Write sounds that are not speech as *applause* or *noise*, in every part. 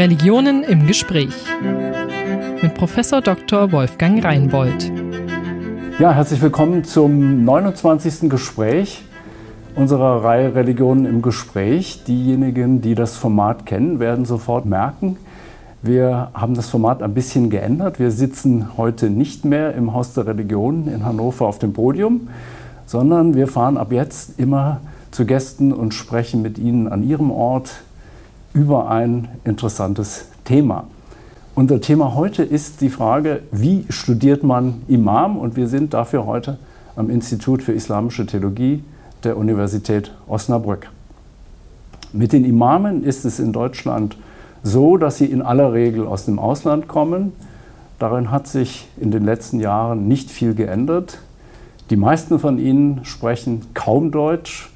Religionen im Gespräch mit Professor Dr. Wolfgang Reinbold. Ja, herzlich willkommen zum 29. Gespräch unserer Reihe Religionen im Gespräch. Diejenigen, die das Format kennen, werden sofort merken, wir haben das Format ein bisschen geändert. Wir sitzen heute nicht mehr im Haus der Religionen in Hannover auf dem Podium, sondern wir fahren ab jetzt immer zu Gästen und sprechen mit ihnen an ihrem Ort über ein interessantes Thema. Unser Thema heute ist die Frage, wie studiert man Imam? Und wir sind dafür heute am Institut für Islamische Theologie der Universität Osnabrück. Mit den Imamen ist es in Deutschland so, dass sie in aller Regel aus dem Ausland kommen. Darin hat sich in den letzten Jahren nicht viel geändert. Die meisten von ihnen sprechen kaum Deutsch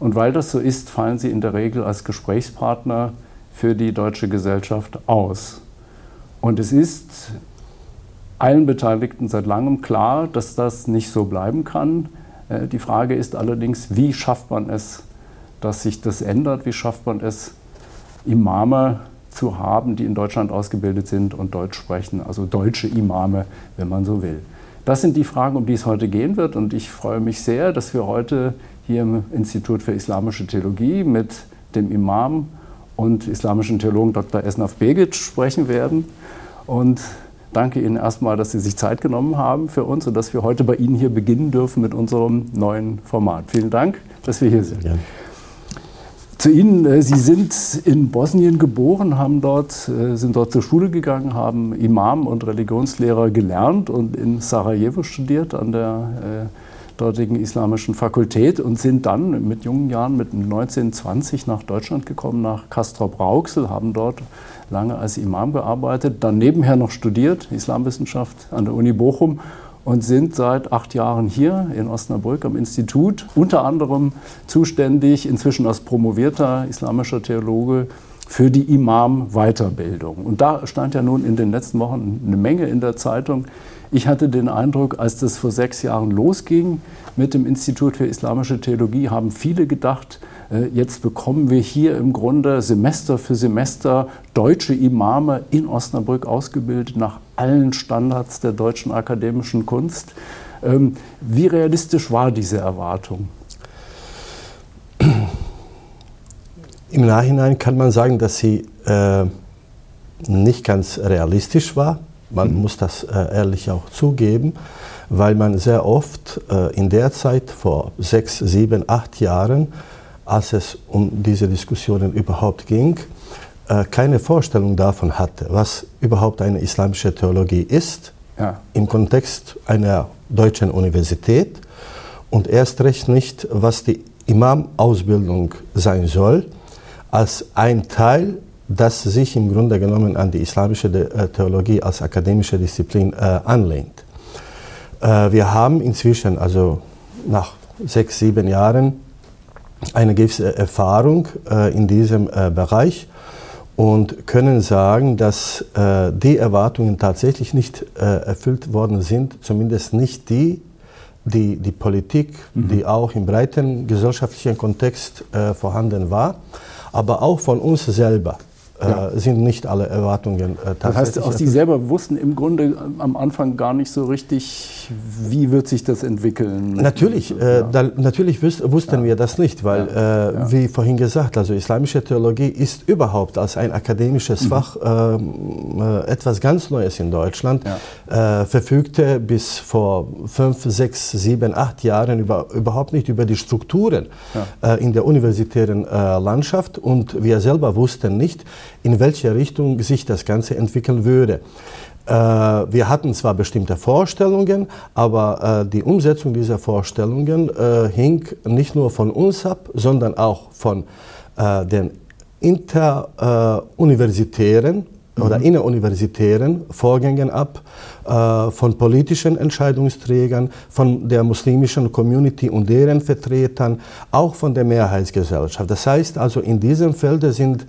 und weil das so ist, fallen sie in der Regel als Gesprächspartner für die deutsche Gesellschaft aus. Und es ist allen Beteiligten seit langem klar, dass das nicht so bleiben kann. Äh, die Frage ist allerdings, wie schafft man es, dass sich das ändert? Wie schafft man es, Imame zu haben, die in Deutschland ausgebildet sind und Deutsch sprechen, also deutsche Imame, wenn man so will. Das sind die Fragen, um die es heute gehen wird. Und ich freue mich sehr, dass wir heute hier im Institut für Islamische Theologie mit dem Imam und islamischen Theologen Dr. Esnaf Begic sprechen werden. Und danke Ihnen erstmal, dass Sie sich Zeit genommen haben für uns und dass wir heute bei Ihnen hier beginnen dürfen mit unserem neuen Format. Vielen Dank, dass wir hier sind. Ja. Zu Ihnen, äh, Sie sind in Bosnien geboren, haben dort, äh, sind dort zur Schule gegangen, haben Imam und Religionslehrer gelernt und in Sarajevo studiert an der äh, dortigen islamischen Fakultät und sind dann mit jungen Jahren, mit 19, 20 nach Deutschland gekommen, nach Castrop-Rauxel, haben dort lange als Imam gearbeitet, dann nebenher noch studiert, Islamwissenschaft an der Uni Bochum und sind seit acht Jahren hier in Osnabrück am Institut, unter anderem zuständig, inzwischen als promovierter islamischer Theologe, für die Imam-Weiterbildung. Und da stand ja nun in den letzten Wochen eine Menge in der Zeitung. Ich hatte den Eindruck, als das vor sechs Jahren losging mit dem Institut für Islamische Theologie, haben viele gedacht, äh, jetzt bekommen wir hier im Grunde Semester für Semester deutsche Imame in Osnabrück ausgebildet nach allen Standards der deutschen akademischen Kunst. Ähm, wie realistisch war diese Erwartung? Im Nachhinein kann man sagen, dass sie äh, nicht ganz realistisch war. Man mhm. muss das äh, ehrlich auch zugeben, weil man sehr oft äh, in der Zeit, vor sechs, sieben, acht Jahren, als es um diese Diskussionen überhaupt ging, äh, keine Vorstellung davon hatte, was überhaupt eine islamische Theologie ist, ja. im Kontext einer deutschen Universität und erst recht nicht, was die Imam-Ausbildung sein soll, als ein Teil, das sich im Grunde genommen an die islamische äh, Theologie als akademische Disziplin äh, anlehnt. Äh, wir haben inzwischen, also nach sechs, sieben Jahren, eine gewisse Erfahrung in diesem Bereich und können sagen, dass äh, die Erwartungen tatsächlich nicht äh, erfüllt worden sind, zumindest nicht die, die, die Politik, mhm. die auch im breiten gesellschaftlichen Kontext äh, vorhanden war, aber auch von uns selber ja. äh, sind nicht alle Erwartungen äh, tatsächlich. Das heißt, auch Sie selber wussten im Grunde am Anfang gar nicht so richtig, wie wird sich das entwickeln? Natürlich, äh, da, natürlich wussten ja. wir das nicht, weil, äh, wie vorhin gesagt, also islamische Theologie ist überhaupt als ein akademisches mhm. Fach ähm, äh, etwas ganz Neues in Deutschland, äh, verfügte bis vor fünf, sechs, sieben, acht Jahren über, überhaupt nicht über die Strukturen in der universitären Landschaft und wir selber wussten nicht, in welche Richtung sich das Ganze entwickeln würde. Äh, wir hatten zwar bestimmte Vorstellungen, aber äh, die Umsetzung dieser Vorstellungen äh, hing nicht nur von uns ab, sondern auch von den interuniversitären mhm. oder inneruniversitären Vorgängen ab, von politischen Entscheidungsträgern, von der muslimischen Community und deren Vertretern, auch von der Mehrheitsgesellschaft. Das heißt also, in diesem Feld sind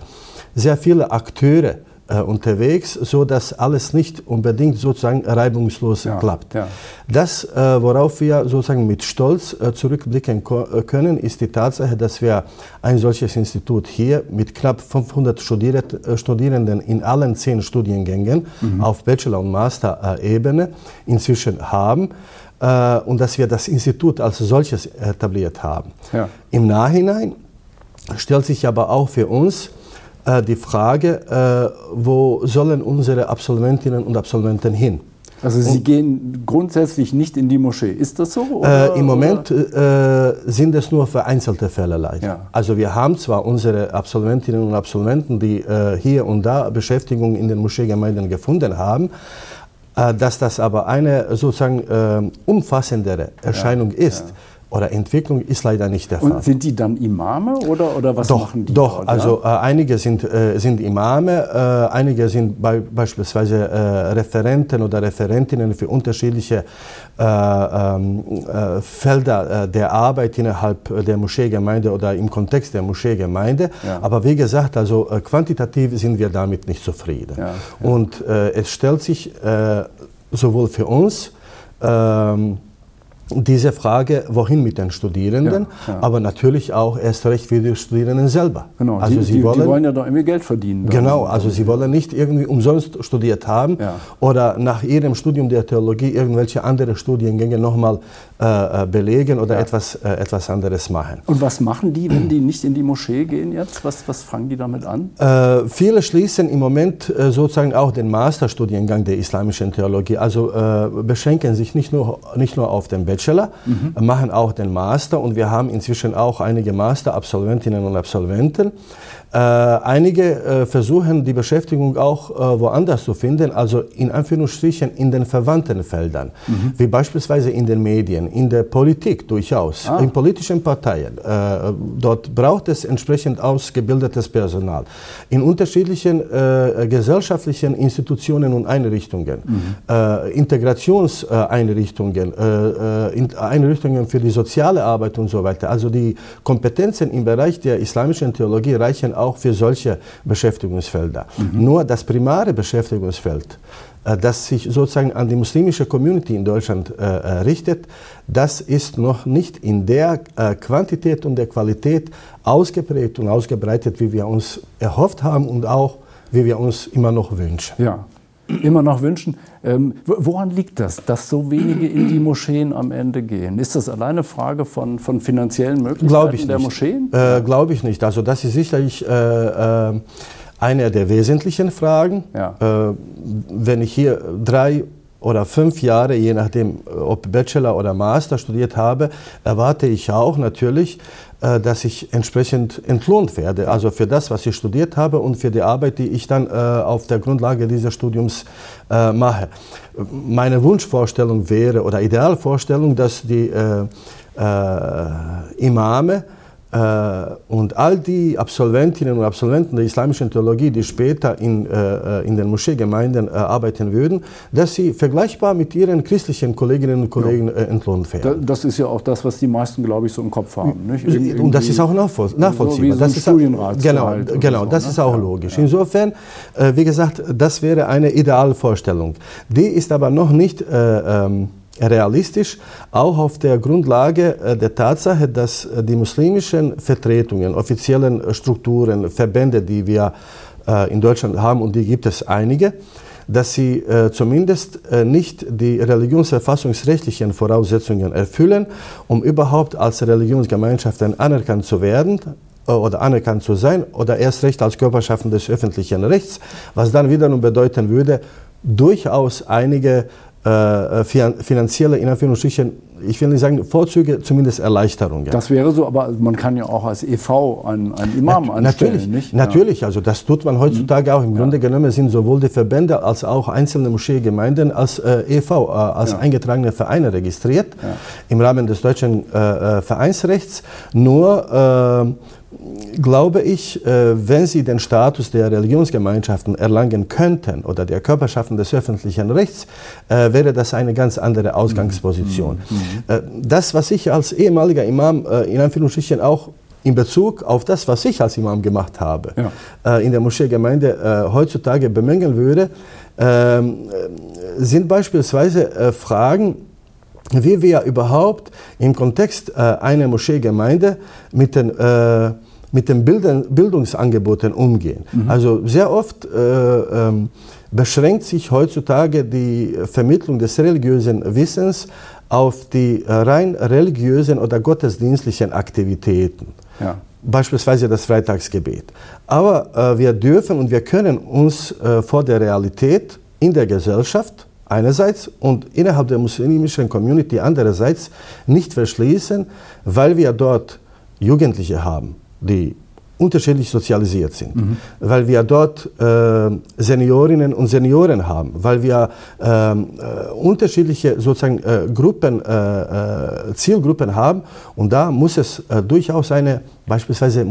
sehr viele Akteure äh, unterwegs, so dass alles nicht unbedingt sozusagen reibungslos ja, klappt. Ja. Das, äh, worauf wir sozusagen mit Stolz äh, zurückblicken äh, können, ist die Tatsache, dass wir ein solches Institut hier mit knapp 500 Studiert, äh, Studierenden in allen zehn Studiengängen mhm. auf Bachelor- und Master-Ebene inzwischen haben äh, und dass wir das Institut als solches etabliert haben. Ja. Im Nachhinein stellt sich aber auch für uns die Frage, äh, wo sollen unsere Absolventinnen und Absolventen hin? Also Sie und, gehen grundsätzlich nicht in die Moschee. Ist das so? Äh, Im Moment äh, sind es nur vereinzelte Fälle leider. Ja. Also wir haben zwar unsere Absolventinnen und Absolventen, die äh, hier und da Beschäftigung in den Moscheegemeinden gefunden haben, äh, dass das aber eine sozusagen äh, umfassendere Erscheinung ja, ist. Ja oder Entwicklung ist leider nicht der Fall. Und sind die dann Imame oder, oder was doch, machen die? Doch, dort, also äh, einige sind, äh, sind Imame, äh, einige sind bei, beispielsweise äh, Referenten oder Referentinnen für unterschiedliche äh, ähm, äh, Felder der Arbeit innerhalb der Moscheegemeinde oder im Kontext der Moscheegemeinde. Ja. Aber wie gesagt, also quantitativ sind wir damit nicht zufrieden. Ja, ja. Und es stellt sich sowohl für uns, ähm, diese Frage, wohin mit den Studierenden, ja, ja. aber natürlich auch erst recht für die Studierenden selber. Genau, also die, sie die, wollen, die wollen ja doch irgendwie Geld verdienen. Genau, also sie wollen nicht irgendwie umsonst studiert haben ja. oder nach ihrem Studium der Theologie irgendwelche andere Studiengänge nochmal äh, äh, belegen oder etwas, äh, etwas anderes machen. Und was machen die, wenn die nicht in die Moschee gehen jetzt? Was, was fangen die damit an? Äh, viele schließen im Moment äh, sozusagen auch den Masterstudiengang der islamischen Theologie, also äh, beschränken sich nicht nur, nicht nur auf den Bachelor, Bachelor, mhm. machen auch den Master und wir haben inzwischen auch einige Master-Absolventinnen und Absolventen. Äh, einige äh, versuchen die Beschäftigung auch äh, woanders zu finden, also in Anführungsstrichen in den verwandten Feldern, mhm. wie beispielsweise in den Medien, in der Politik durchaus, ah. in politischen Parteien. Äh, dort braucht es entsprechend ausgebildetes Personal. In unterschiedlichen äh, gesellschaftlichen Institutionen und Einrichtungen, mhm. Äh, Integrationseinrichtungen, Einrichtungen für die soziale Arbeit und so weiter. Also die Kompetenzen im Bereich der islamischen Theologie reichen auch für solche Beschäftigungsfelder. Mhm. Nur das primäre Beschäftigungsfeld, äh, das sich sozusagen an die muslimische Community in Deutschland äh, äh, richtet, das ist noch nicht in der äh, Quantität und der Qualität ausgeprägt und ausgebreitet, wie wir uns erhofft haben und auch wie wir uns immer noch wünschen. Ja immer noch wünschen. Ähm, woran liegt das, dass so wenige in die Moscheen am Ende gehen? Ist das alleine Frage von, von finanziellen Möglichkeiten der Moscheen? Äh, Glaube ich nicht. Also das ist sicherlich äh, äh, eine der wesentlichen Fragen. Ja. Äh, wenn ich hier drei oder fünf Jahre, je nachdem, ob Bachelor oder Master studiert habe, erwarte ich auch natürlich, äh, dass ich entsprechend entlohnt werde. Also für das, was ich studiert habe und für die Arbeit, die ich dann äh, auf der Grundlage dieses Studiums äh, mache. Meine Wunschvorstellung wäre oder Idealvorstellung, dass die Imame äh, und all die Absolventinnen und Absolventen der islamischen Theologie, die später in, äh, in den Moscheegemeinden äh, arbeiten würden, dass sie vergleichbar mit ihren christlichen Kolleginnen und Kollegen ja. entlohnt werden. Das ist ja auch das, was die meisten, glaube ich, so im Kopf haben. Nicht? und das ist auch nachvollziehbar. So so das ist genau, genau, das so, ist auch ne? logisch. Ja. Insofern, wie gesagt, das wäre eine Idealvorstellung. Die ist aber noch nicht äh, ähm, realistisch, auch auf der Grundlage äh, der Tatsache, dass äh, die muslimischen Vertretungen, offiziellen äh, Strukturen, Verbände, die wir in Deutschland haben, und die gibt es einige, dass sie zumindest nicht die religionsverfassungsrechtlichen Voraussetzungen erfüllen, um überhaupt als Religionsgemeinschaften anerkannt zu werden oder anerkannt zu sein oder erst recht als Körperschaften des öffentlichen Rechts, was dann wiederum bedeuten würde, durchaus einige äh, finanzielle, in Anführungsstrichen, ich will nicht sagen Vorzüge, zumindest Erleichterungen. Das wäre so, aber man kann ja auch als EV einen, einen Imam Na, anstellen, natürlich, nicht? Natürlich, also das tut man heutzutage mhm. auch. Im Grunde ja. genommen sind sowohl die Verbände als auch einzelne Moscheegemeinden als äh, EV, äh, als ja. eingetragene Vereine registriert ja. im Rahmen des deutschen äh, äh Vereinsrechts. Nur äh, glaube ich, äh, wenn sie den Status der Religionsgemeinschaften erlangen könnten oder der Körperschaften des öffentlichen Rechts, wäre das eine ganz andere Ausgangsposition. Mhm. Mhm. Äh, das, was ich als ehemaliger Imam in Anführungsstrichen auch in Bezug auf das, was ich als Imam gemacht habe, Ja. äh, in der Moscheegemeinde äh, heutzutage bemängeln würde, ähm, äh, sind beispielsweise äh, Fragen, wie wir überhaupt im Kontext äh, einer Moscheegemeinde mit den, äh, mit den Bilden, Bildungsangeboten umgehen. Also sehr oft äh, ähm, beschränkt sich heutzutage die Vermittlung des religiösen Wissens auf die äh, rein religiösen oder gottesdienstlichen Aktivitäten. Ja. Beispielsweise das Freitagsgebet. Aber äh, wir dürfen und wir können uns äh, vor der Realität in der Gesellschaft einerseits und innerhalb der muslimischen Community andererseits nicht verschließen, weil wir dort Jugendliche haben, die unterschiedlich sozialisiert sind, weil wir dort äh, Seniorinnen und Senioren haben, weil wir ähm, äh, unterschiedliche sozusagen äh, Gruppen, äh, äh, Zielgruppen haben. Und da muss es äh, durchaus eine beispielsweise äh,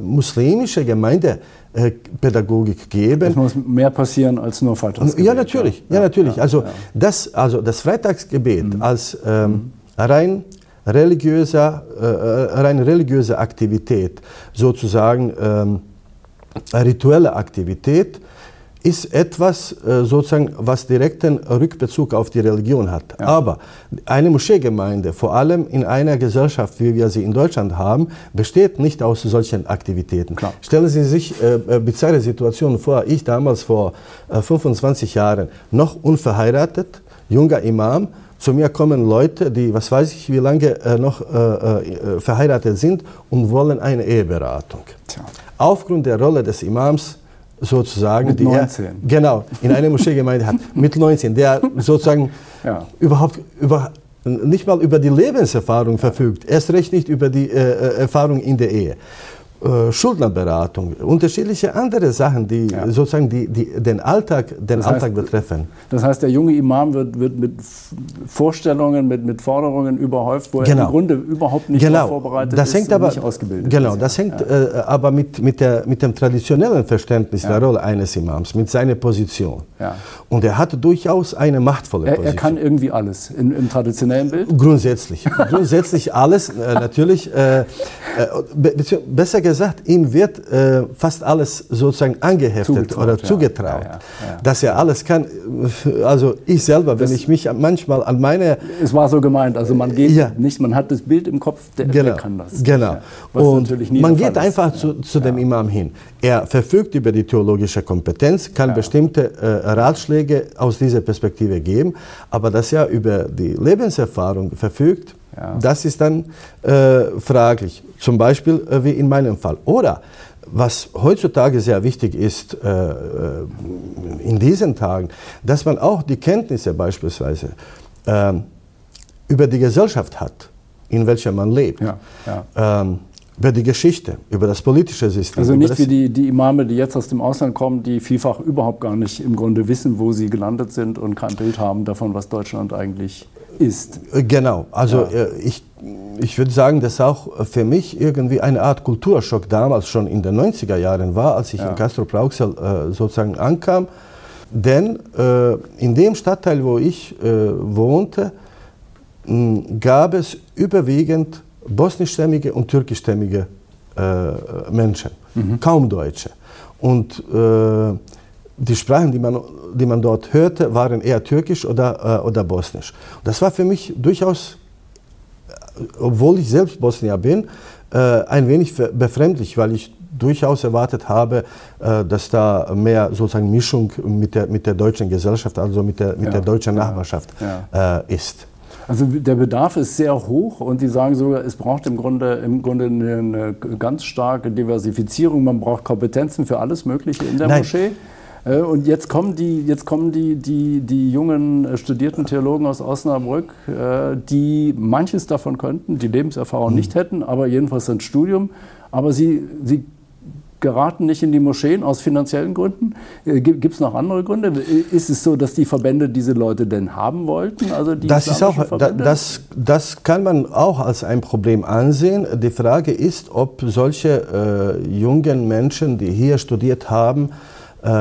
muslimische Gemeindepädagogik Es geben, muss mehr passieren als nur Freitagsgebet. ja, natürlich, ja, natürlich. also, Das, also das Freitagsgebet als ähm, rein religiöser, äh, äh, rein religiöse Aktivität, sozusagen ähm, rituelle Aktivität, ist etwas äh, sozusagen, was direkten Rückbezug auf die Religion hat. Aber eine Moscheegemeinde, vor allem in einer Gesellschaft, wie wir sie in Deutschland haben, besteht nicht aus solchen Aktivitäten. Klar. Stellen Sie sich äh, äh, bizarre Situationen vor. Ich damals vor äh, 25 Jahren noch unverheiratet, junger Imam. Zu mir kommen Leute, die, was weiß ich, wie lange äh, noch äh, äh, verheiratet sind und wollen eine Eheberatung. Tja. Aufgrund der Rolle des Imams sozusagen, Mit die 19. er genau in einer Moscheegemeinde hat, *laughs* mit 19, der sozusagen Ja. überhaupt über, nicht mal über die Lebenserfahrung verfügt, erst recht nicht über die äh, äh, Erfahrung in der Ehe. Äh, Schuldnerberatung, unterschiedliche andere Sachen, die Ja. sozusagen die, die den Alltag, den Das heißt, Alltag betreffen. Das heißt, der junge Imam wird, wird mit Vorstellungen, mit, mit Forderungen überhäuft, wo er Genau. im Grunde überhaupt nicht genau. vorbereitet das ist hängt und aber, nicht ausgebildet Genau, ist. das hängt äh, aber mit, mit, der, mit dem traditionellen Verständnis der Rolle eines Imams, mit seiner Position. Ja. Und er hat durchaus eine machtvolle Er, Position. er kann irgendwie alles in, im traditionellen Bild. Grundsätzlich. Grundsätzlich alles, äh, natürlich. Äh, äh, be besser gesagt, ihm wird äh, fast alles sozusagen angeheftet Zugetraut, oder zugetraut. Ja, ja, ja. Dass er alles kann. Also ich selber, wenn Das- ich mich manchmal an meine Es war so gemeint, also man geht nicht, man hat das Bild im Kopf, der, der Genau, kann das. genau. Und man der geht einfach zu, zu dem Imam hin. Er verfügt über die theologische Kompetenz, kann bestimmte äh, Ratschläge aus dieser Perspektive geben, aber dass er über die Lebenserfahrung verfügt, Ja. das ist dann äh, fraglich. Zum Beispiel äh, wie in meinem Fall. Oder was heutzutage sehr wichtig ist äh, äh, in diesen Tagen, dass man auch die Kenntnisse beispielsweise ähm, über die Gesellschaft hat, in welcher man lebt, Ja, ja. Ähm, über die Geschichte, über das politische System. Also nicht wie die, die Imame, die jetzt aus dem Ausland kommen, die vielfach überhaupt gar nicht im Grunde wissen, wo sie gelandet sind und kein Bild haben davon, was Deutschland eigentlich ist. Äh, Genau, also äh, ich, ich würde sagen, dass auch für mich irgendwie eine Art Kulturschock damals schon in den 90er Jahren war, als ich Ja. in Castro-Brauxel äh, sozusagen ankam. Denn äh, in dem Stadtteil, wo ich äh, wohnte, mh, gab es überwiegend bosnischstämmige und türkischstämmige äh, Menschen, kaum Deutsche. Und äh, die Sprachen, die man, die man dort hörte, waren eher türkisch oder, äh, oder bosnisch. Das war für mich durchaus, äh, obwohl ich selbst Bosnier bin, äh, ein wenig befremdlich, weil ich durchaus erwartet habe, äh, dass da mehr sozusagen Mischung mit der, mit der deutschen Gesellschaft, also mit der, mit Ja, der deutschen Nachbarschaft ja. Äh, ist. Also der Bedarf ist sehr hoch und die sagen sogar, es braucht im Grunde, im Grunde eine, eine ganz starke Diversifizierung. Man braucht Kompetenzen für alles Mögliche in der Nein. Moschee. Äh, Und jetzt kommen die, jetzt kommen die, die, die jungen äh, studierten Theologen aus Osnabrück, äh, die manches davon könnten, die Lebenserfahrung Mhm. nicht hätten, aber jedenfalls ein Studium. Aber sie, sie geraten nicht in die Moscheen aus finanziellen Gründen. Gibt es noch andere Gründe? Ist es so, dass die Verbände diese Leute denn haben wollten? Also die Das, ist auch, da, das, das kann man auch als ein Problem ansehen. Die Frage ist, ob solche äh, jungen Menschen, die hier studiert haben,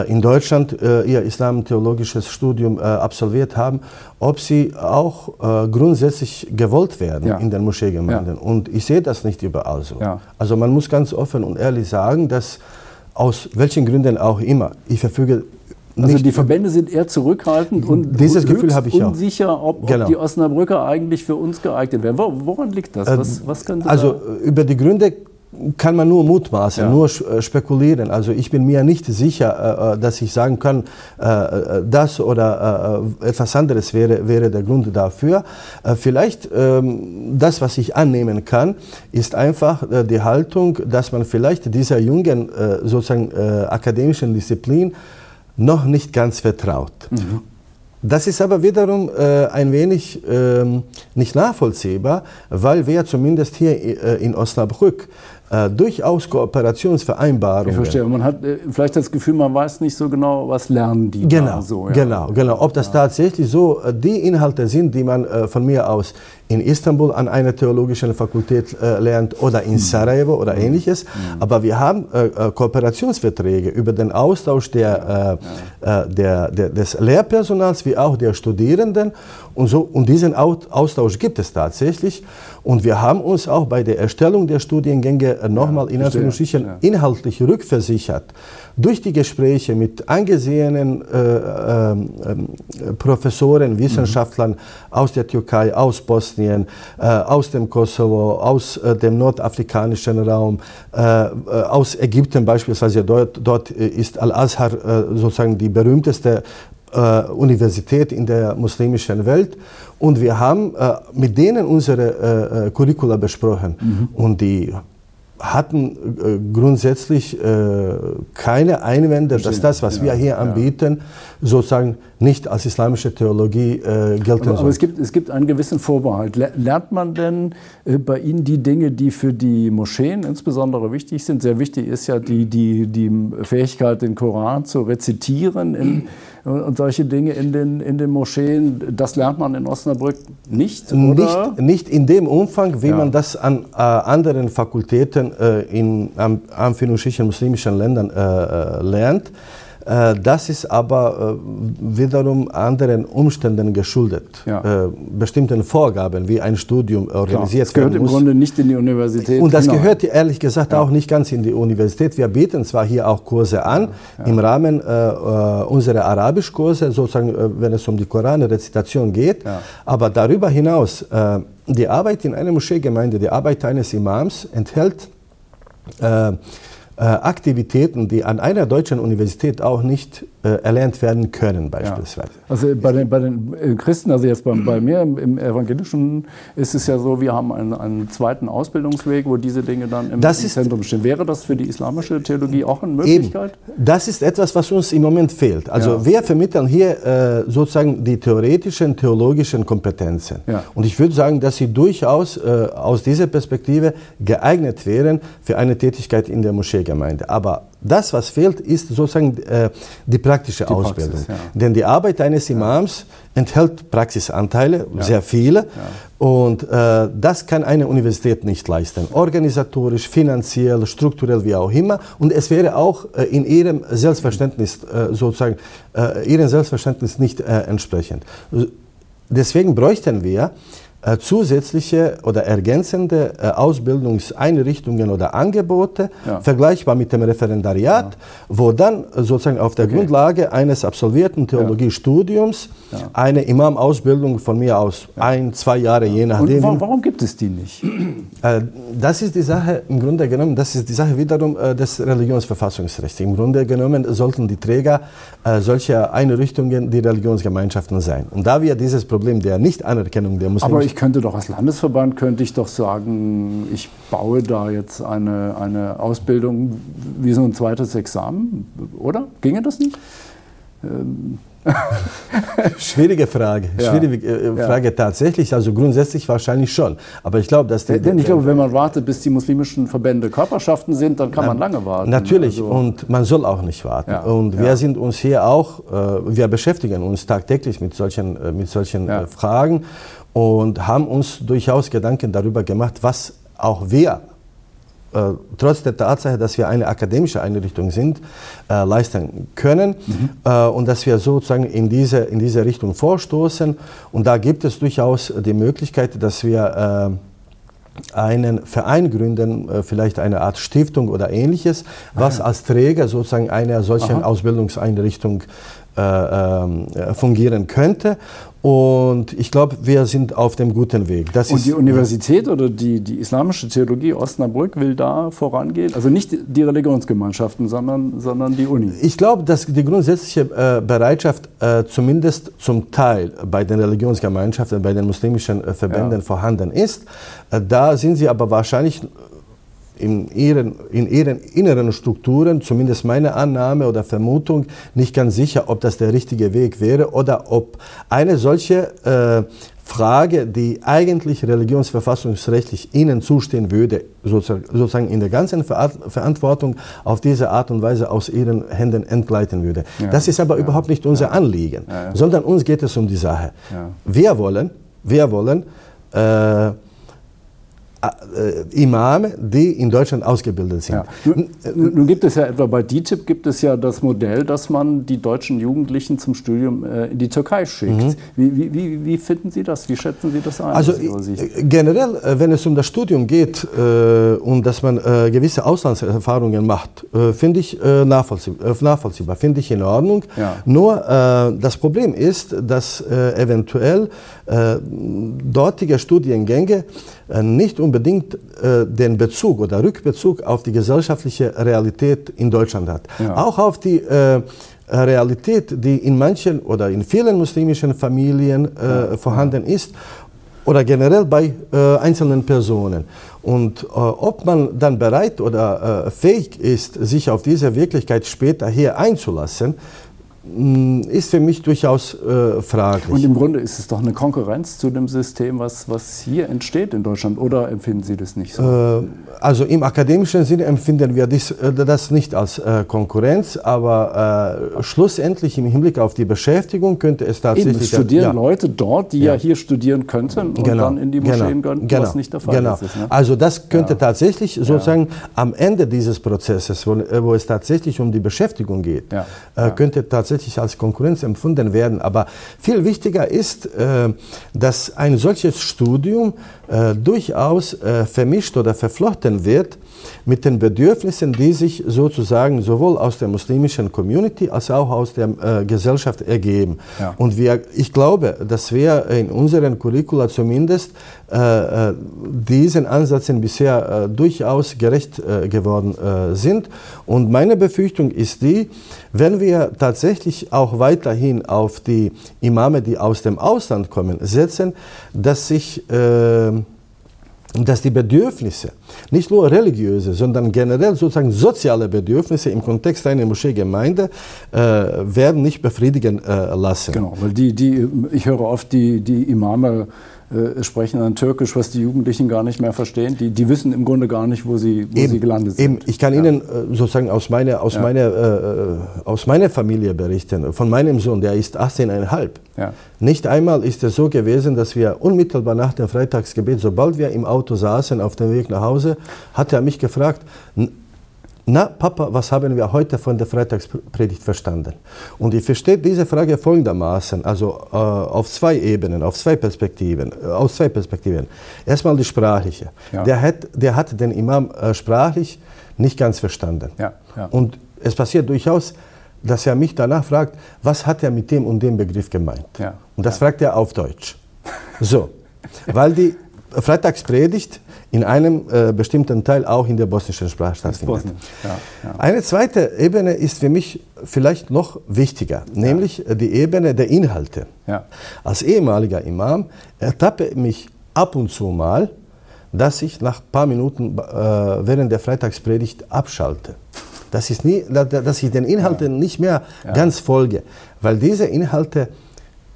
in Deutschland äh, ihr islamtheologisches Studium äh, absolviert haben, ob sie auch äh, grundsätzlich gewollt werden ja. in den Moscheegemeinden. Ja. Und ich sehe das nicht überall so. Ja. Also man muss ganz offen und ehrlich sagen, dass aus welchen Gründen auch immer, ich verfüge also die Verbände sind eher zurückhaltend und dieses Gefühl habe ich unsicher, ob, genau. ob, die Osnabrücker eigentlich für uns geeignet wären. Woran liegt das? Was, was also über die Gründe kann man nur mutmaßen, ja. nur äh, spekulieren. Also ich bin mir nicht sicher, äh, äh, dass ich sagen kann, das oder etwas anderes wäre, wäre der Grund dafür. Vielleicht ähm, das, was ich annehmen kann, ist einfach die Haltung, dass man vielleicht dieser jungen sozusagen akademischen Disziplin noch nicht ganz vertraut. Mhm. Das ist aber wiederum äh, ein wenig äh, nicht nachvollziehbar, weil wir zumindest hier äh, in Osnabrück äh, durchaus Kooperationsvereinbarungen. Ich verstehe. Man hat äh, vielleicht das Gefühl, man weiß nicht so genau, was lernen die genau, so. Ja. Genau, genau. Ob das ja. tatsächlich so äh, die Inhalte sind, die man von mir aus in Istanbul an einer theologischen Fakultät lernt oder in hm. Sarajevo oder hm. ähnliches. Mhm. Aber wir haben Kooperationsverträge über den Austausch der, ja. der, der, des Lehrpersonals wie auch der Studierenden. Und, so, und diesen Austausch gibt es tatsächlich. Und wir haben uns auch bei der Erstellung der Studiengänge äh, nochmal ja, in Anführungsstrichen ja. inhaltlich rückversichert. Durch die Gespräche mit angesehenen äh, äh, äh, Professoren, Wissenschaftlern mhm. aus der Türkei, aus Bosnien, äh, aus dem Kosovo, aus äh, dem nordafrikanischen Raum, aus Ägypten beispielsweise. Dort, dort ist Al-Azhar sozusagen die berühmteste Universität in der muslimischen Welt. Und wir haben äh, mit denen unsere äh, Curricula besprochen. Mhm. Und die hatten äh, grundsätzlich äh, keine Einwände, dass das, was wir hier anbieten, sozusagen nicht als islamische Theologie äh, gelten aber, soll. Aber es gibt, es gibt einen gewissen Vorbehalt. Lernt man denn äh, bei Ihnen die Dinge, die für die Moscheen insbesondere wichtig sind? Sehr wichtig ist ja die, die, die Fähigkeit, den Koran zu rezitieren in und solche Dinge in den, in den Moscheen, das lernt man in Osnabrück nicht? Oder? Nicht, nicht in dem Umfang, wie ja. man das an äh, anderen Fakultäten äh, in Anführungsstrichen muslimischen Ländern äh, äh lernt. Äh, das ist aber äh, wiederum anderen Umständen geschuldet, ja. Äh, bestimmten Vorgaben, wie ein Studium organisiert das gehört im Grunde nicht in die Universität. Und das genau. gehört ehrlich gesagt ja. auch nicht ganz in die Universität. Wir bieten zwar hier auch Kurse an, ja. im Rahmen unserer Arabischkurse, sozusagen, wenn es um die Koranrezitation geht, aber darüber hinaus, die Arbeit in einer Moscheegemeinde, die Arbeit eines Imams enthält äh, Aktivitäten, die an einer deutschen Universität auch nicht erlernt werden können, beispielsweise. Ja. Also bei den, bei den äh, Christen, also jetzt bei, bei mir im, Evangelischen, ist es ja so, wir haben einen, einen zweiten Ausbildungsweg, wo diese Dinge dann im, im Zentrum stehen. Wäre das für die islamische Theologie auch eine Möglichkeit? Eben. Das ist etwas, was uns im Moment fehlt. Also ja. wir vermitteln hier äh, sozusagen die theoretischen, theologischen Kompetenzen. Ja. Und ich würde sagen, dass sie durchaus äh, aus dieser Perspektive geeignet wären für eine Tätigkeit in der Moschee. Gemeinde. Aber das, was fehlt, ist sozusagen äh, die praktische die Ausbildung. Praxis, ja. Denn die Arbeit eines Imams ja. enthält Praxisanteile, ja. sehr viele. Und äh, das kann eine Universität nicht leisten. Organisatorisch, finanziell, strukturell, wie auch immer. Und es wäre auch äh, in ihrem Selbstverständnis äh, sozusagen, äh, ihrem Selbstverständnis nicht äh, entsprechend. Deswegen bräuchten wir äh, zusätzliche oder ergänzende äh, Ausbildungseinrichtungen oder Angebote, ja. vergleichbar mit dem Referendariat, ja. wo dann sozusagen auf der okay. Grundlage eines absolvierten Theologiestudiums ja. eine Imam-Ausbildung von mir aus ein, zwei Jahre, je nachdem. Und warum gibt es die nicht? Äh, das ist die Sache, im Grunde genommen, das ist die Sache wiederum des Religionsverfassungsrechts. Im Grunde genommen sollten die Träger solcher Einrichtungen die Religionsgemeinschaften sein. Und da wir dieses Problem der Nichtanerkennung der Muslime ich könnte doch als Landesverband, könnte ich doch sagen, ich baue da jetzt eine, eine Ausbildung wie so ein zweites Examen, oder? Ginge das nicht? Ähm. *laughs* Schwierige Frage. Ja. Schwierige äh, Frage ja. tatsächlich. Also grundsätzlich wahrscheinlich schon. Aber ich glaube, dass die, Denn ich glaube, wenn man wartet, bis die muslimischen Verbände Körperschaften sind, dann kann man lange warten. Natürlich. Also und man soll auch nicht warten. Ja. Und wir sind uns hier auch, äh, wir beschäftigen uns tagtäglich mit solchen, äh, mit solchen Fragen und haben uns durchaus Gedanken darüber gemacht, was auch wir äh, trotz der Tatsache, dass wir eine akademische Einrichtung sind, äh, leisten können mhm. äh, und dass wir sozusagen in diese, in diese Richtung vorstoßen. Und da gibt es durchaus die Möglichkeit, dass wir äh, einen Verein gründen, äh, vielleicht eine Art Stiftung oder ähnliches, was ah, ja. als Träger sozusagen einer solchen Aha. Ausbildungseinrichtung äh, ähm, fungieren könnte. Und ich glaube, wir sind auf dem guten Weg. Das und die Universität oder die, die Islamische Theologie Osnabrück will da vorangehen? Also nicht die Religionsgemeinschaften, sondern, sondern die Uni? Ich glaube, dass die grundsätzliche äh, Bereitschaft äh, zumindest zum Teil bei den Religionsgemeinschaften, bei den muslimischen äh, Verbänden ja. vorhanden ist. Da sind sie aber wahrscheinlich in ihren, in ihren inneren Strukturen, zumindest meine Annahme oder Vermutung, nicht ganz sicher, ob das der richtige Weg wäre oder ob eine solche äh, Frage, die eigentlich religionsverfassungsrechtlich ihnen zustehen würde, sozusagen in der ganzen Verantwortung auf diese Art und Weise aus ihren Händen entgleiten würde. Ja. Das ist aber ja. überhaupt nicht unser ja. Anliegen, sondern uns geht es um die Sache. Wir wollen, wir wollen äh, äh, Imame, die in Deutschland ausgebildet sind. Ja. Nun, nun, gibt es ja etwa bei DITIB gibt es ja das Modell, dass man die deutschen Jugendlichen zum Studium äh, in die Türkei schickt. Mhm. Wie, wie, wie, finden Sie das? Wie schätzen Sie das ein? Also äh, generell, äh, wenn es um das Studium geht äh, und dass man äh, gewisse Auslandserfahrungen macht, finde ich nachvollziehbar, nachvollziehbar finde ich in Ordnung. Ja. Nur das Problem ist, dass eventuell dortige Studiengänge nicht unbedingt äh, den Bezug oder Rückbezug auf die gesellschaftliche Realität in Deutschland hat. Ja. Auch auf die äh, Realität, die in manchen oder in vielen muslimischen Familien äh, vorhanden ist oder generell bei äh, einzelnen Personen. Und äh, ob man dann bereit oder äh, fähig ist, sich auf diese Wirklichkeit später hier einzulassen, ist für mich durchaus äh, fraglich. Und im Grunde ist es doch eine Konkurrenz zu dem System, was, was hier entsteht in Deutschland, oder empfinden Sie das nicht so? Äh, also im akademischen Sinne empfinden wir dies, äh, das nicht als äh, Konkurrenz, aber äh, schlussendlich im Hinblick auf die Beschäftigung könnte es tatsächlich... Eben, studieren ja. Leute dort, die ja. ja. hier studieren könnten und genau. dann in die Moscheen genau. gehen, genau. was nicht der Fall genau. ist. Ne? Also das könnte ja. tatsächlich sozusagen am Ende dieses Prozesses, wo, äh, wo, es tatsächlich um die Beschäftigung geht, könnte tatsächlich tatsächlich als Konkurrenz empfunden werden. Aber viel wichtiger ist, äh, dass ein solches Studium äh, durchaus äh, vermischt oder verflochten wird mit den Bedürfnissen, die sich sozusagen sowohl aus der muslimischen Community als auch aus der Gesellschaft ergeben. Ja. Und wir, ich glaube, dass wir in unseren Curricula zumindest diesen Ansätzen bisher durchaus gerecht geworden sind. Und meine Befürchtung ist die, wenn wir tatsächlich auch weiterhin auf die Imame, die aus dem Ausland kommen, setzen, dass sich äh, dass die Bedürfnisse, nicht nur religiöse, sondern generell sozusagen soziale Bedürfnisse im Kontext einer Moscheegemeinde äh, werden nicht befriedigen äh, lassen. Genau, weil die, die, ich höre oft die, die Imame äh, sprechen dann Türkisch, was die Jugendlichen gar nicht mehr verstehen. Die, die wissen im Grunde gar nicht, wo sie, wo eben, sie gelandet sind. Eben. Ich kann ja. Ihnen äh, sozusagen aus meiner, aus, ja. meiner, äh, aus meiner Familie berichten, von meinem Sohn, der ist 18,5. Ja. Nicht einmal ist es so gewesen, dass wir unmittelbar nach dem Freitagsgebet, sobald wir im Auto saßen auf dem Weg nach Hause, hat er mich gefragt, na Papa, was haben wir heute von der Freitagspredigt verstanden? Und ich verstehe diese Frage folgendermaßen, also äh, auf zwei Ebenen, auf zwei Perspektiven, äh, aus zwei Perspektiven. Erstmal die sprachliche. Ja. Der, hat, der hat den Imam äh, sprachlich nicht ganz verstanden. Ja, ja. Und es passiert durchaus, dass er mich danach fragt, was hat er mit dem und dem Begriff gemeint? Und das fragt er auf Deutsch. So, weil die Freitagspredigt in einem äh, bestimmten Teil auch in der bosnischen Sprache stattfindet. Ja, ja. Eine zweite Ebene ist für mich vielleicht noch wichtiger, nämlich ja. die Ebene der Inhalte. Als ehemaliger Imam ertappe mich ab und zu mal, dass ich nach ein paar Minuten äh, während der Freitagspredigt abschalte. Das ist nie, dass ich den Inhalten nicht mehr ganz folge, weil diese Inhalte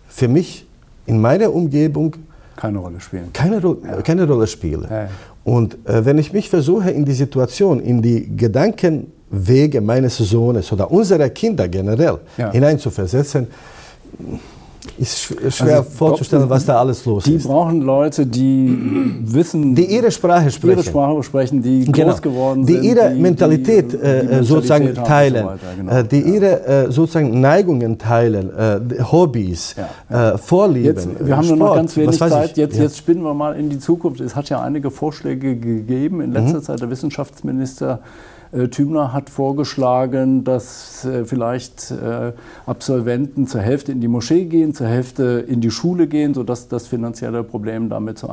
für mich in meiner Umgebung keine Rolle spielen. Keine, Ro ja. keine Rolle spielen. Ja. Und äh, wenn ich mich versuche, in die Situation, in die Gedankenwege meines Sohnes oder unserer Kinder generell ja. hineinzuversetzen, ist schwer also, vorzustellen, was da alles los die ist. Die brauchen Leute, die wissen, die ihre Sprache sprechen, ihre Sprache sprechen, die genau. groß geworden die sind, ihre die, Mentalität, die, äh, die sozusagen teilen, so genau. Äh, die ja. ihre äh, sozusagen Neigungen teilen, äh, Hobbys, ja. äh, Vorlieben. Jetzt, wir haben Sport, nur noch ganz wenig Zeit. Jetzt, ja. jetzt spinnen wir mal in die Zukunft. Es hat ja einige Vorschläge gegeben in letzter mhm. Zeit. Der Wissenschaftsminister äh, Thümler hat vorgeschlagen, dass äh, vielleicht äh, Absolventen zur Hälfte in die Moschee gehen, zur Hälfte in die Schule gehen, sodass das finanzielle Problem damit zu,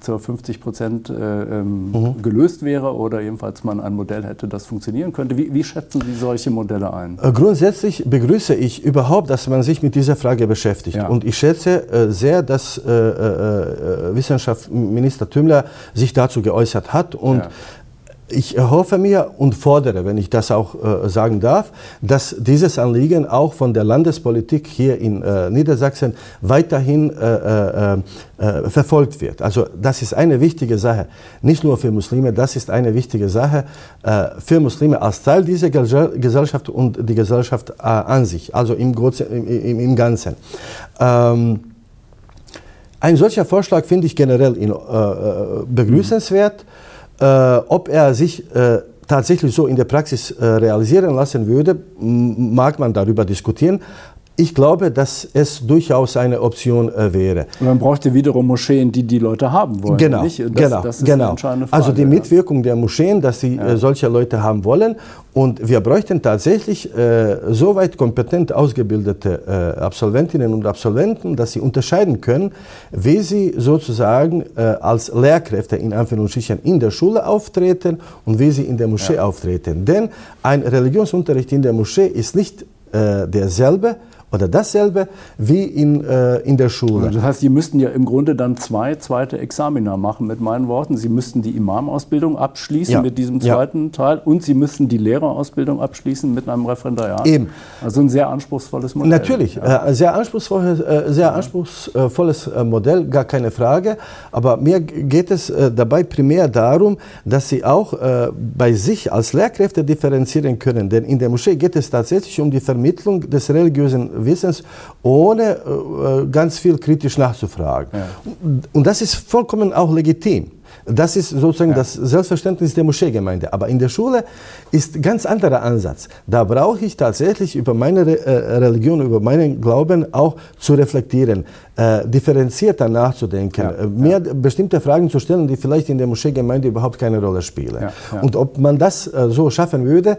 zu 50 Prozent ähm, mhm. gelöst wäre oder jedenfalls man ein Modell hätte, das funktionieren könnte. Wie, wie schätzen Sie solche Modelle ein? Grundsätzlich begrüße ich überhaupt, dass man sich mit dieser Frage beschäftigt. Ja. Und ich schätze sehr, dass Wissenschaftsminister Thümler sich dazu geäußert hat und ja ich erhoffe mir und fordere, wenn ich das auch äh, sagen darf, dass dieses Anliegen auch von der Landespolitik hier in äh, Niedersachsen weiterhin äh, äh, äh verfolgt wird. Also das ist eine wichtige Sache, nicht nur für Muslime, das ist eine wichtige Sache äh, für Muslime als Teil dieser Gesellschaft und die Gesellschaft an sich, also im, im, im Ganzen. Ähm, ein solcher Vorschlag finde ich generell in, begrüßenswert. Mhm. Äh, ob er sich äh, tatsächlich so in der Praxis äh, realisieren lassen würde, mag man darüber diskutieren. Ich glaube, dass es durchaus eine Option äh, wäre. Und man bräuchte wiederum Moscheen, die die Leute haben wollen. Genau, das, genau, das genau. Frage, also die Mitwirkung der Moscheen, dass sie ja. äh, solche Leute haben wollen. Und wir bräuchten tatsächlich äh, soweit kompetent ausgebildete äh, Absolventinnen und Absolventen, dass sie unterscheiden können, wie sie sozusagen äh, als Lehrkräfte in Anführungsstrichen in der Schule auftreten und wie sie in der Moschee ja. auftreten. Denn ein Religionsunterricht in der Moschee ist nicht äh, derselbe oder dasselbe wie in, äh, in der Schule. Also das heißt, Sie müssten ja im Grunde dann zwei zweite Examina machen, mit meinen Worten. Sie müssten die Imamausbildung abschließen ja. mit diesem zweiten ja. Teil und Sie müssten die Lehrerausbildung abschließen mit einem Referendariat. Eben. Also ein sehr anspruchsvolles Modell. Natürlich, ja. äh, sehr anspruchsvolles, äh, sehr anspruchsvolles äh, Modell, gar keine Frage. Aber mir geht es äh, dabei primär darum, dass Sie auch äh, bei sich als Lehrkräfte differenzieren können. Denn in der Moschee geht es tatsächlich um die Vermittlung des religiösen Wissens, ohne äh, ganz viel kritisch nachzufragen. Ja. Und das ist vollkommen auch legitim. Das ist sozusagen ja. das Selbstverständnis der Moscheegemeinde. Aber in der Schule ist ganz anderer Ansatz. Da brauche ich tatsächlich über meine äh, Religion, über meinen Glauben auch zu reflektieren, äh, differenzierter nachzudenken, ja. äh, mehr ja. bestimmte Fragen zu stellen, die vielleicht in der Moscheegemeinde überhaupt keine Rolle spielen. Und ob man das äh, so schaffen würde, äh,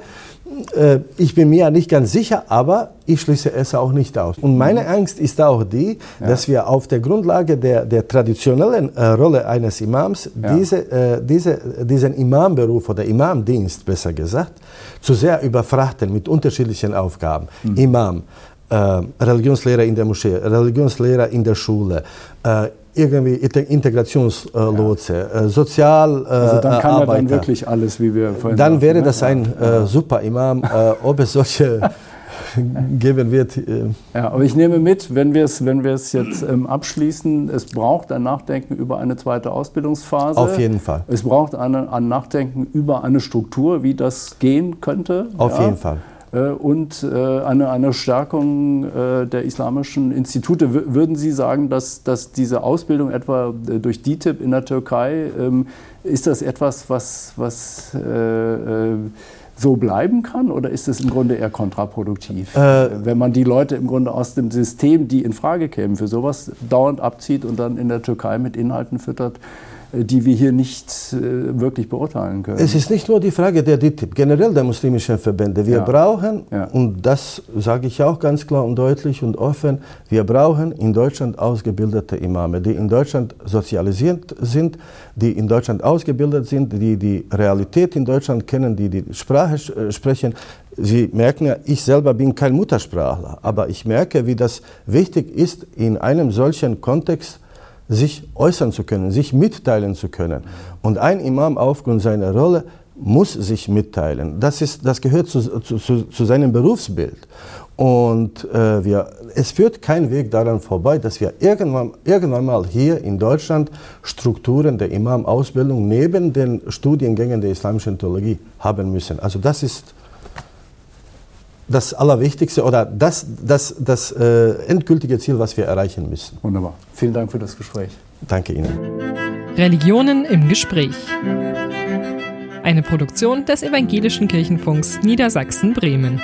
ich bin mir ja nicht ganz sicher, aber ich schließe es auch nicht aus. Und meine mhm. Angst ist auch die, ja. dass wir auf der Grundlage der, der traditionellen äh, Rolle eines Imams ja. diese, äh, diese, diesen Imamberuf oder Imamdienst, besser gesagt, zu sehr überfrachten mit unterschiedlichen Aufgaben. Mhm. Imam, äh, Religionslehrer in der Moschee, Religionslehrer in der Schule, äh, irgendwie Integrationslotse, ja. äh, Sozial. Äh, also dann kann Arbeiter. er dann wirklich alles, wie wir vorhin Dann wäre ne? das ein äh, super Imam, ob es solche *laughs* geben wird. Ja, aber ich nehme mit, wenn wir es, wenn wir es jetzt ähm, abschließen, es braucht ein Nachdenken über eine zweite Ausbildungsphase. Auf jeden Fall. Es braucht eine, ein Nachdenken über eine Struktur, wie das gehen könnte. Auf ja. jeden Fall. Äh, und äh, eine, eine Stärkung äh, der islamischen Institute. würden Sie sagen, dass, dass diese Ausbildung etwa durch DITIB in der Türkei, ähm, ist das etwas, was, was so bleiben kann oder ist es im Grunde eher kontraproduktiv, äh, wenn man die Leute im Grunde aus dem System, die in Frage kämen für sowas, dauernd abzieht und dann in der Türkei mit Inhalten füttert, die wir hier nicht äh, wirklich beurteilen können. Es ist nicht nur die Frage der DITIB, generell der muslimischen Verbände. Wir ja. brauchen, ja. und das sage ich auch ganz klar und deutlich und offen, wir brauchen in Deutschland ausgebildete Imame, die in Deutschland sozialisiert sind, die in Deutschland ausgebildet sind, die die Realität in Deutschland kennen, die die Sprache äh, sprechen. Sie merken ja, ich selber bin kein Muttersprachler, aber ich merke, wie das wichtig ist, in einem solchen Kontext sich äußern zu können, sich mitteilen zu können. Und ein Imam aufgrund seiner Rolle muss sich mitteilen. Das, ist, das gehört zu, zu, zu seinem Berufsbild. Und äh, wir, es führt kein Weg daran vorbei, dass wir irgendwann, irgendwann mal hier in Deutschland Strukturen der Imam-Ausbildung neben den Studiengängen der islamischen Theologie haben müssen. Also das ist das Allerwichtigste oder das, das, das äh, endgültige Ziel, was wir erreichen müssen. Wunderbar. Vielen Dank für das Gespräch. Danke Ihnen. Religionen im Gespräch. Eine Produktion des Evangelischen Kirchenfunks Niedersachsen-Bremen.